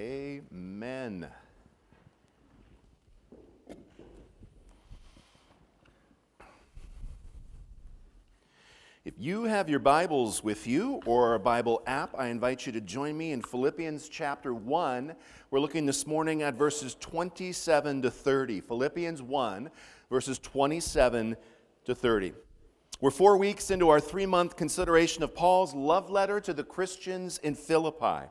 Amen. If you have your Bibles with you or a Bible app, I invite you to join me in Philippians chapter 1. We're looking this morning at verses 27 to 30. Philippians 1, verses 27 to 30. We're four weeks into our three month consideration of Paul's love letter to the Christians in Philippi.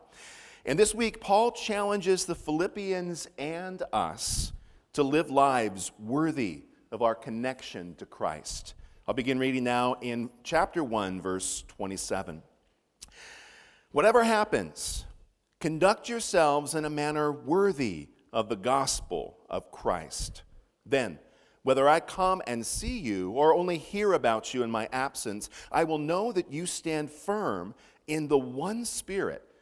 And this week, Paul challenges the Philippians and us to live lives worthy of our connection to Christ. I'll begin reading now in chapter 1, verse 27. Whatever happens, conduct yourselves in a manner worthy of the gospel of Christ. Then, whether I come and see you or only hear about you in my absence, I will know that you stand firm in the one Spirit,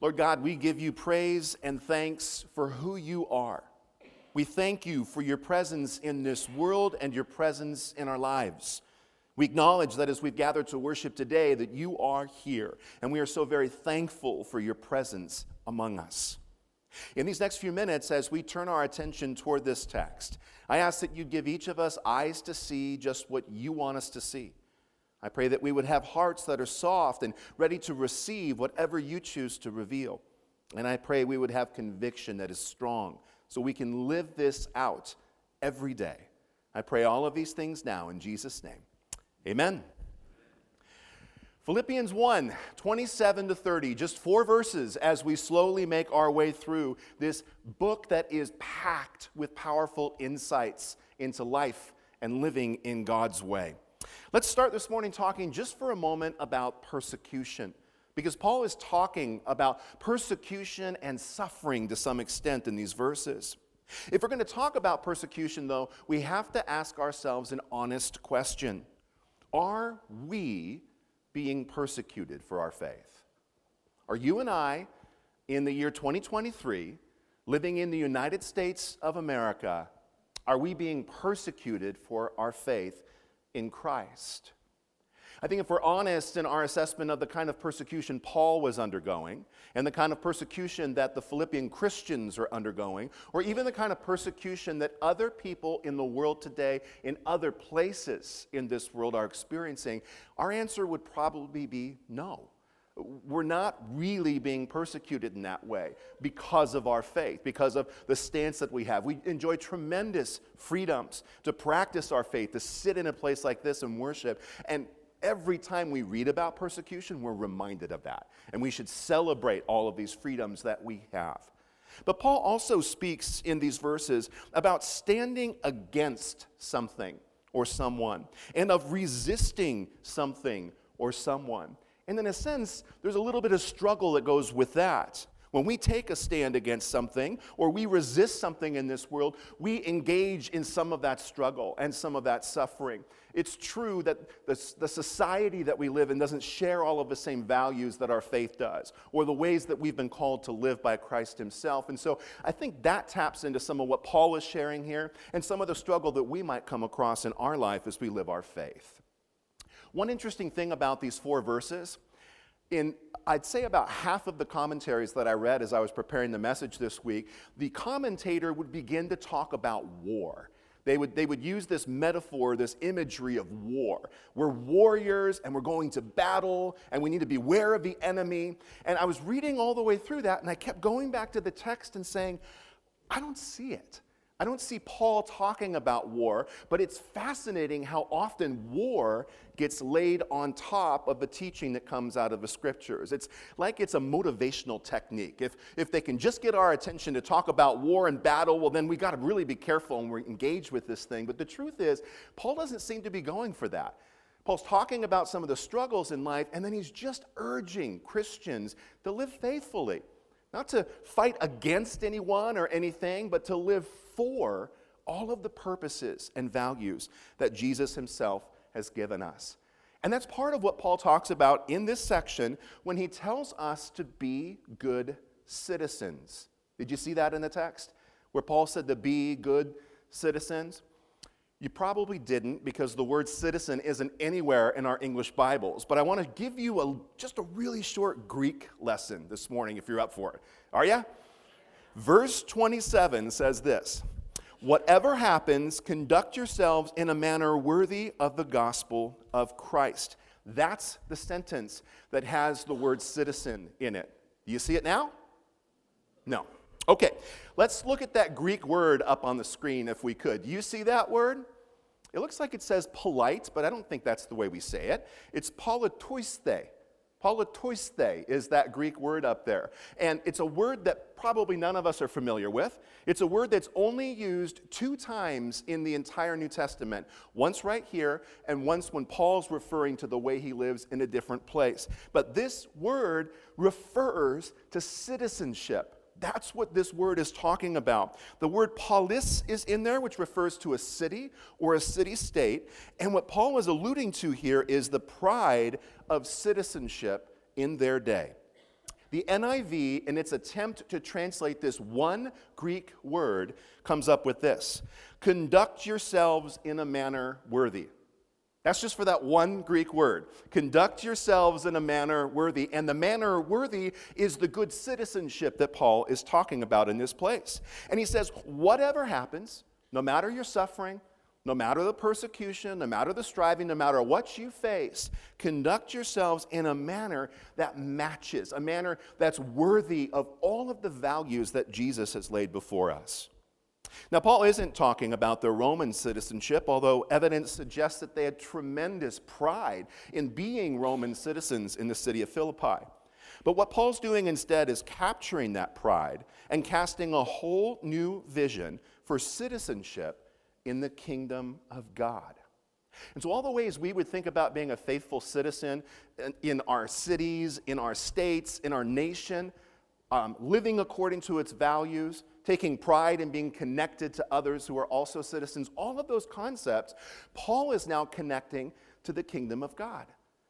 Lord God, we give you praise and thanks for who you are. We thank you for your presence in this world and your presence in our lives. We acknowledge that as we've gathered to worship today, that you are here, and we are so very thankful for your presence among us. In these next few minutes, as we turn our attention toward this text, I ask that you give each of us eyes to see just what you want us to see. I pray that we would have hearts that are soft and ready to receive whatever you choose to reveal. And I pray we would have conviction that is strong so we can live this out every day. I pray all of these things now in Jesus' name. Amen. Philippians 1 27 to 30, just four verses as we slowly make our way through this book that is packed with powerful insights into life and living in God's way. Let's start this morning talking just for a moment about persecution because Paul is talking about persecution and suffering to some extent in these verses. If we're going to talk about persecution, though, we have to ask ourselves an honest question Are we being persecuted for our faith? Are you and I, in the year 2023, living in the United States of America, are we being persecuted for our faith in Christ? I think if we're honest in our assessment of the kind of persecution Paul was undergoing, and the kind of persecution that the Philippian Christians are undergoing, or even the kind of persecution that other people in the world today, in other places in this world, are experiencing, our answer would probably be no. We're not really being persecuted in that way because of our faith, because of the stance that we have. We enjoy tremendous freedoms to practice our faith, to sit in a place like this and worship. And every time we read about persecution, we're reminded of that. And we should celebrate all of these freedoms that we have. But Paul also speaks in these verses about standing against something or someone and of resisting something or someone. And in a sense, there's a little bit of struggle that goes with that. When we take a stand against something or we resist something in this world, we engage in some of that struggle and some of that suffering. It's true that the, the society that we live in doesn't share all of the same values that our faith does or the ways that we've been called to live by Christ Himself. And so I think that taps into some of what Paul is sharing here and some of the struggle that we might come across in our life as we live our faith. One interesting thing about these four verses in I'd say about half of the commentaries that I read as I was preparing the message this week, the commentator would begin to talk about war. They would, they would use this metaphor, this imagery of war. We're warriors and we're going to battle and we need to beware of the enemy. And I was reading all the way through that and I kept going back to the text and saying, I don't see it. I don't see Paul talking about war, but it's fascinating how often war gets laid on top of the teaching that comes out of the scriptures. It's like it's a motivational technique. If, if they can just get our attention to talk about war and battle, well, then we got to really be careful and we're engaged with this thing. But the truth is, Paul doesn't seem to be going for that. Paul's talking about some of the struggles in life, and then he's just urging Christians to live faithfully not to fight against anyone or anything, but to live for all of the purposes and values that Jesus himself has given us. And that's part of what Paul talks about in this section when he tells us to be good citizens. Did you see that in the text? Where Paul said to be good citizens? You probably didn't because the word citizen isn't anywhere in our English Bibles. But I want to give you a, just a really short Greek lesson this morning if you're up for it. Are you? Verse 27 says this Whatever happens, conduct yourselves in a manner worthy of the gospel of Christ. That's the sentence that has the word citizen in it. Do you see it now? No. Okay, let's look at that Greek word up on the screen if we could. You see that word? It looks like it says polite, but I don't think that's the way we say it. It's politoiste. Politoiste is that Greek word up there. And it's a word that probably none of us are familiar with. It's a word that's only used two times in the entire New Testament once right here, and once when Paul's referring to the way he lives in a different place. But this word refers to citizenship. That's what this word is talking about. The word polis is in there, which refers to a city or a city state. And what Paul is alluding to here is the pride of citizenship in their day. The NIV, in its attempt to translate this one Greek word, comes up with this Conduct yourselves in a manner worthy. That's just for that one Greek word. Conduct yourselves in a manner worthy. And the manner worthy is the good citizenship that Paul is talking about in this place. And he says, whatever happens, no matter your suffering, no matter the persecution, no matter the striving, no matter what you face, conduct yourselves in a manner that matches, a manner that's worthy of all of the values that Jesus has laid before us. Now, Paul isn't talking about their Roman citizenship, although evidence suggests that they had tremendous pride in being Roman citizens in the city of Philippi. But what Paul's doing instead is capturing that pride and casting a whole new vision for citizenship in the kingdom of God. And so, all the ways we would think about being a faithful citizen in our cities, in our states, in our nation, um, living according to its values, taking pride in being connected to others who are also citizens, all of those concepts, Paul is now connecting to the kingdom of God.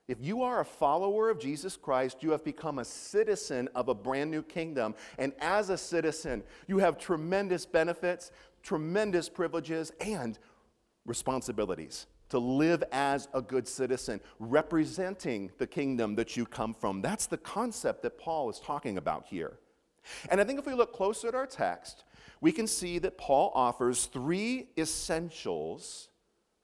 If you are a follower of Jesus Christ, you have become a citizen of a brand new kingdom. And as a citizen, you have tremendous benefits, tremendous privileges, and responsibilities to live as a good citizen, representing the kingdom that you come from. That's the concept that Paul is talking about here. And I think if we look closer at our text, we can see that Paul offers three essentials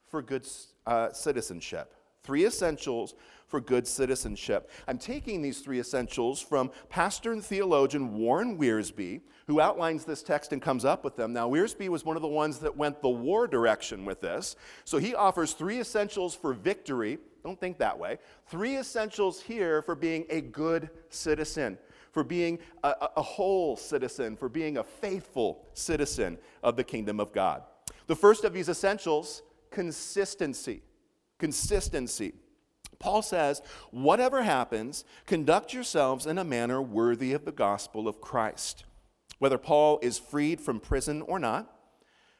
for good uh, citizenship. Three essentials for good citizenship. I'm taking these three essentials from pastor and theologian Warren Wiersbe, who outlines this text and comes up with them. Now, Wiersbe was one of the ones that went the war direction with this. So he offers three essentials for victory. Don't think that way. Three essentials here for being a good citizen for being a, a whole citizen, for being a faithful citizen of the kingdom of God. The first of these essentials consistency. Consistency. Paul says, whatever happens, conduct yourselves in a manner worthy of the gospel of Christ. Whether Paul is freed from prison or not,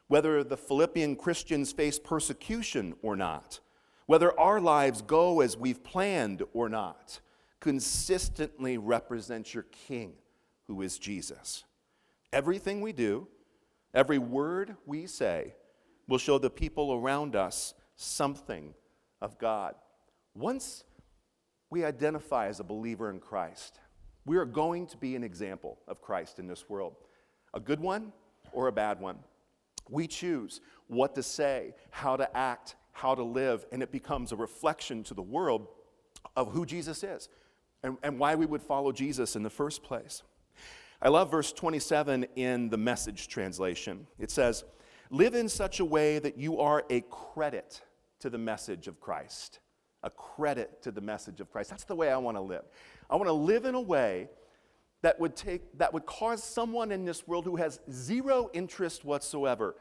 whether the Philippian Christians face persecution or not, whether our lives go as we've planned or not, consistently represents your King, who is Jesus. Everything we do, every word we say, will show the people around us something of God. Once we identify as a believer in Christ, we are going to be an example of Christ in this world a good one or a bad one. We choose what to say, how to act, how to live, and it becomes a reflection to the world of who Jesus is and, and why we would follow Jesus in the first place. I love verse 27 in the message translation. It says, Live in such a way that you are a credit to the message of Christ. A credit to the message of Christ. That's the way I want to live. I want to live in a way that would, take, that would cause someone in this world who has zero interest whatsoever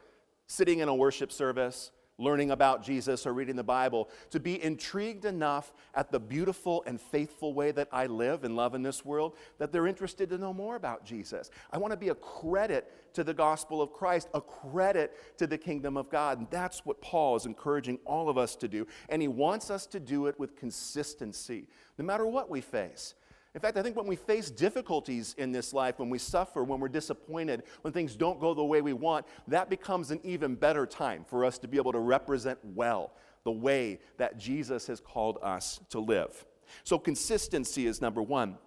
sitting in a worship service, learning about Jesus or reading the Bible, to be intrigued enough at the beautiful and faithful way that I live and love in this world that they're interested to know more about Jesus. I want to be a credit to the gospel of Christ, a credit to the kingdom of God. And that's what Paul is encouraging all of us to do. And he wants us to do it with consistency, no matter what we face. In fact, I think when we face difficulties in this life, when we suffer, when we're disappointed, when things don't go the way we want, that becomes an even better time for us to be able to represent well the way that Jesus has called us to live. So, consistency is number one.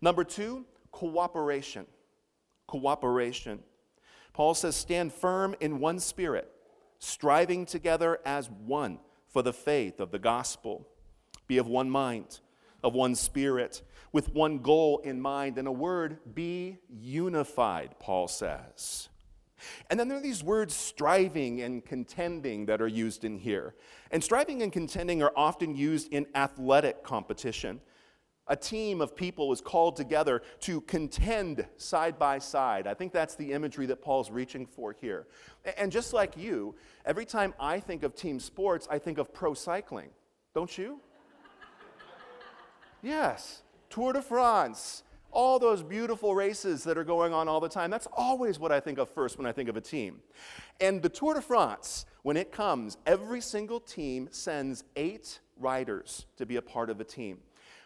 Number two, cooperation. Cooperation. Paul says, stand firm in one spirit, striving together as one for the faith of the gospel. Be of one mind, of one spirit with one goal in mind. And a word, be unified, Paul says. And then there are these words striving and contending that are used in here. And striving and contending are often used in athletic competition. A team of people is called together to contend side by side. I think that's the imagery that Paul's reaching for here. And just like you, every time I think of team sports, I think of pro cycling. Don't you? yes. Tour de France, all those beautiful races that are going on all the time. That's always what I think of first when I think of a team. And the Tour de France, when it comes, every single team sends eight riders to be a part of a team.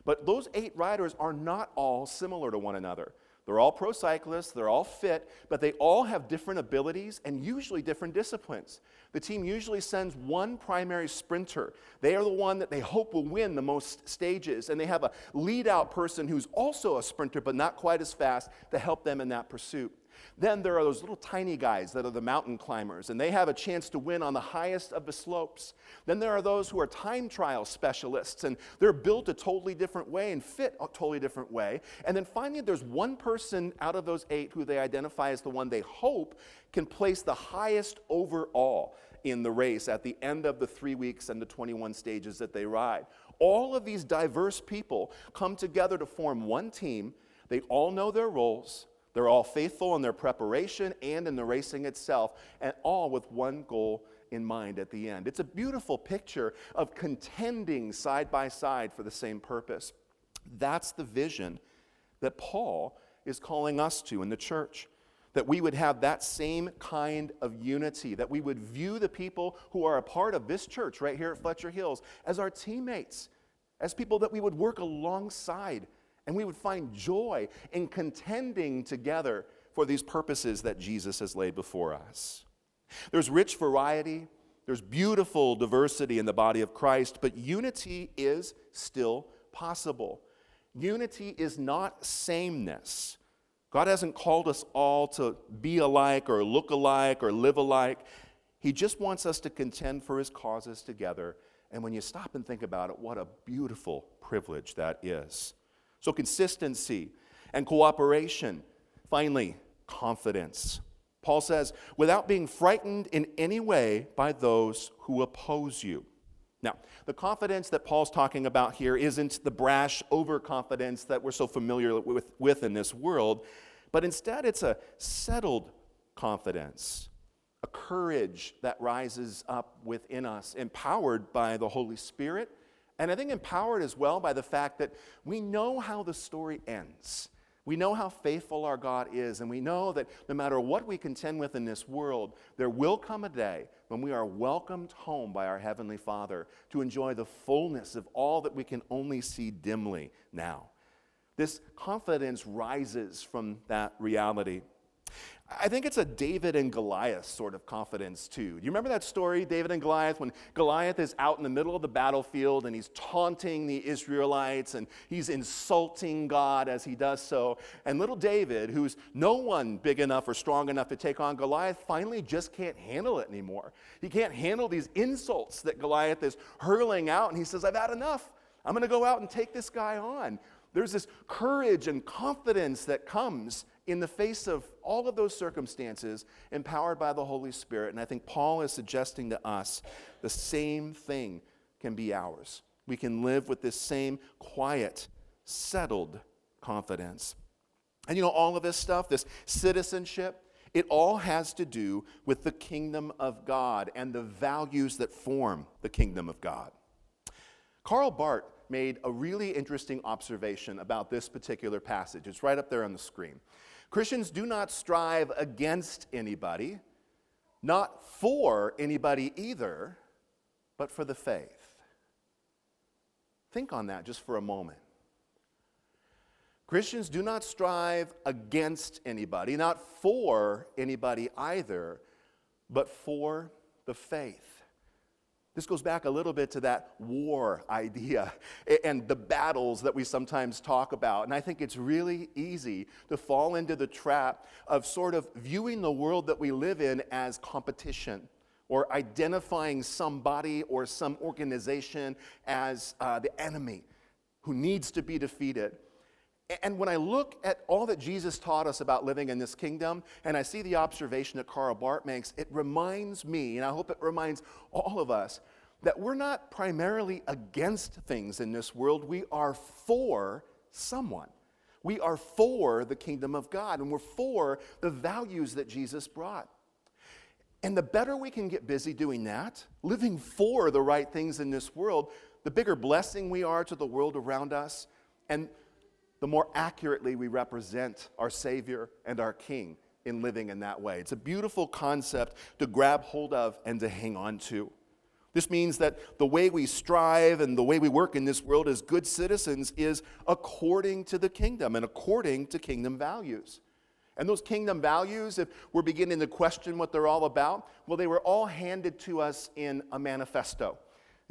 But those eight riders are not all similar to one another. They're all pro cyclists, they're all fit, but they all have different abilities and usually different disciplines. The team usually sends one primary sprinter. They are the one that they hope will win the most stages, and they have a lead out person who's also a sprinter but not quite as fast to help them in that pursuit. Then there are those little tiny guys that are the mountain climbers, and they have a chance to win on the highest of the slopes. Then there are those who are time trial specialists, and they're built a totally different way and fit a totally different way. And then finally, there's one person out of those eight who they identify as the one they hope can place the highest overall in the race at the end of the three weeks and the 21 stages that they ride. All of these diverse people come together to form one team. They all know their roles. They're all faithful in their preparation and in the racing itself, and all with one goal in mind at the end. It's a beautiful picture of contending side by side for the same purpose. That's the vision that Paul is calling us to in the church. That we would have that same kind of unity, that we would view the people who are a part of this church right here at Fletcher Hills as our teammates, as people that we would work alongside and we would find joy in contending together for these purposes that Jesus has laid before us. There's rich variety, there's beautiful diversity in the body of Christ, but unity is still possible. Unity is not sameness. God hasn't called us all to be alike or look alike or live alike. He just wants us to contend for his causes together. And when you stop and think about it, what a beautiful privilege that is. So, consistency and cooperation. Finally, confidence. Paul says, without being frightened in any way by those who oppose you. Now, the confidence that Paul's talking about here isn't the brash overconfidence that we're so familiar with, with in this world, but instead it's a settled confidence, a courage that rises up within us, empowered by the Holy Spirit and I think empowered as well by the fact that we know how the story ends. We know how faithful our God is, and we know that no matter what we contend with in this world, there will come a day when we are welcomed home by our Heavenly Father to enjoy the fullness of all that we can only see dimly now. This confidence rises from that reality. I think it's a David and Goliath sort of confidence, too. Do you remember that story, David and Goliath, when Goliath is out in the middle of the battlefield and he's taunting the Israelites and he's insulting God as he does so? And little David, who's no one big enough or strong enough to take on Goliath, finally just can't handle it anymore. He can't handle these insults that Goliath is hurling out, and he says, I've had enough. I'm going to go out and take this guy on. There's this courage and confidence that comes in the face of all of those circumstances, empowered by the Holy Spirit. And I think Paul is suggesting to us the same thing can be ours. We can live with this same quiet, settled confidence. And you know, all of this stuff, this citizenship, It all has to do with the kingdom of God and the values that form the kingdom of God. Karl Barth made a really interesting observation about this particular passage. It's right up there on the screen. Christians do not strive against anybody, not for anybody either, but for the faith. Think on that just for a moment. Christians do not strive against anybody, not for anybody either, but for the faith. This goes back a little bit to that war idea and the battles that we sometimes talk about. And I think it's really easy to fall into the trap of sort of viewing the world that we live in as competition or identifying somebody or some organization as uh, the enemy who needs to be defeated. And when I look at all that Jesus taught us about living in this kingdom, and I see the observation that Karl Barth makes, it reminds me, and I hope it reminds all of us, that we're not primarily against things in this world. We are for someone. We are for the kingdom of God, and we're for the values that Jesus brought. And the better we can get busy doing that, living for the right things in this world, the bigger blessing we are to the world around us, and the more accurately we represent our Savior and our King in living in that way. It's a beautiful concept to grab hold of and to hang on to. This means that the way we strive and the way we work in this world as good citizens is according to the kingdom and according to kingdom values. And those kingdom values, if we're beginning to question what they're all about, well, they were all handed to us in a manifesto.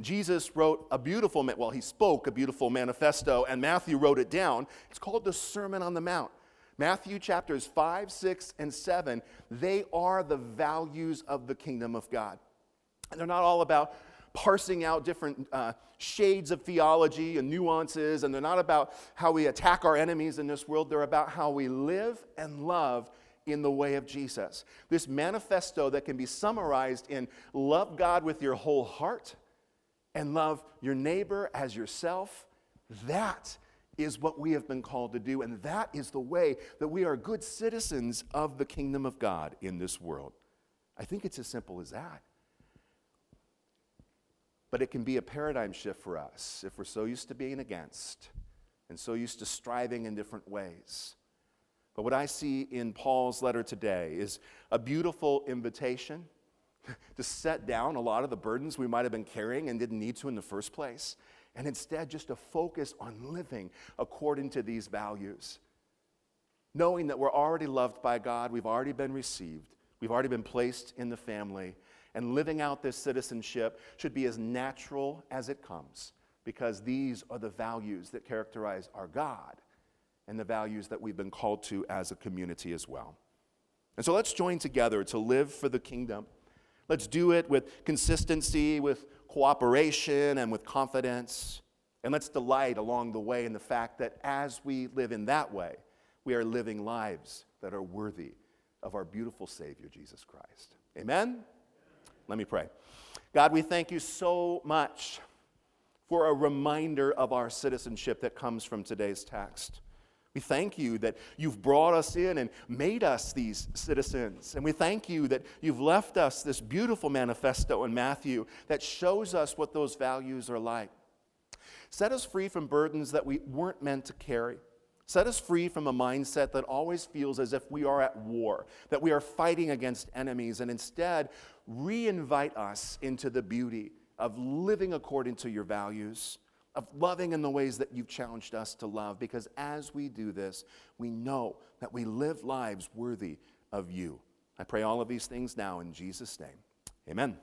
Jesus wrote a beautiful, well, he spoke a beautiful manifesto, and Matthew wrote it down. It's called the Sermon on the Mount. Matthew chapters 5, 6, and 7, they are the values of the kingdom of God. And they're not all about parsing out different uh, shades of theology and nuances, and they're not about how we attack our enemies in this world. They're about how we live and love in the way of Jesus. This manifesto that can be summarized in love God with your whole heart and love your neighbor as yourself, that is what we have been called to do, and that is the way that we are good citizens of the kingdom of God in this world. I think it's as simple as that. But it can be a paradigm shift for us if we're so used to being against and so used to striving in different ways. But what I see in Paul's letter today is a beautiful invitation to set down a lot of the burdens we might have been carrying and didn't need to in the first place, and instead just to focus on living according to these values. Knowing that we're already loved by God, we've already been received, we've already been placed in the family, and living out this citizenship should be as natural as it comes because these are the values that characterize our God and the values that we've been called to as a community as well. And so let's join together to live for the kingdom. Let's do it with consistency, with cooperation, and with confidence. And let's delight along the way in the fact that as we live in that way, we are living lives that are worthy of our beautiful Savior, Jesus Christ. Amen? Let me pray. God, we thank you so much for a reminder of our citizenship that comes from today's text. We thank you that you've brought us in and made us these citizens. And we thank you that you've left us this beautiful manifesto in Matthew that shows us what those values are like. Set us free from burdens that we weren't meant to carry. Set us free from a mindset that always feels as if we are at war, that we are fighting against enemies, and instead reinvite us into the beauty of living according to your values, of loving in the ways that you've challenged us to love. Because as we do this, we know that we live lives worthy of you. I pray all of these things now in Jesus' name. Amen.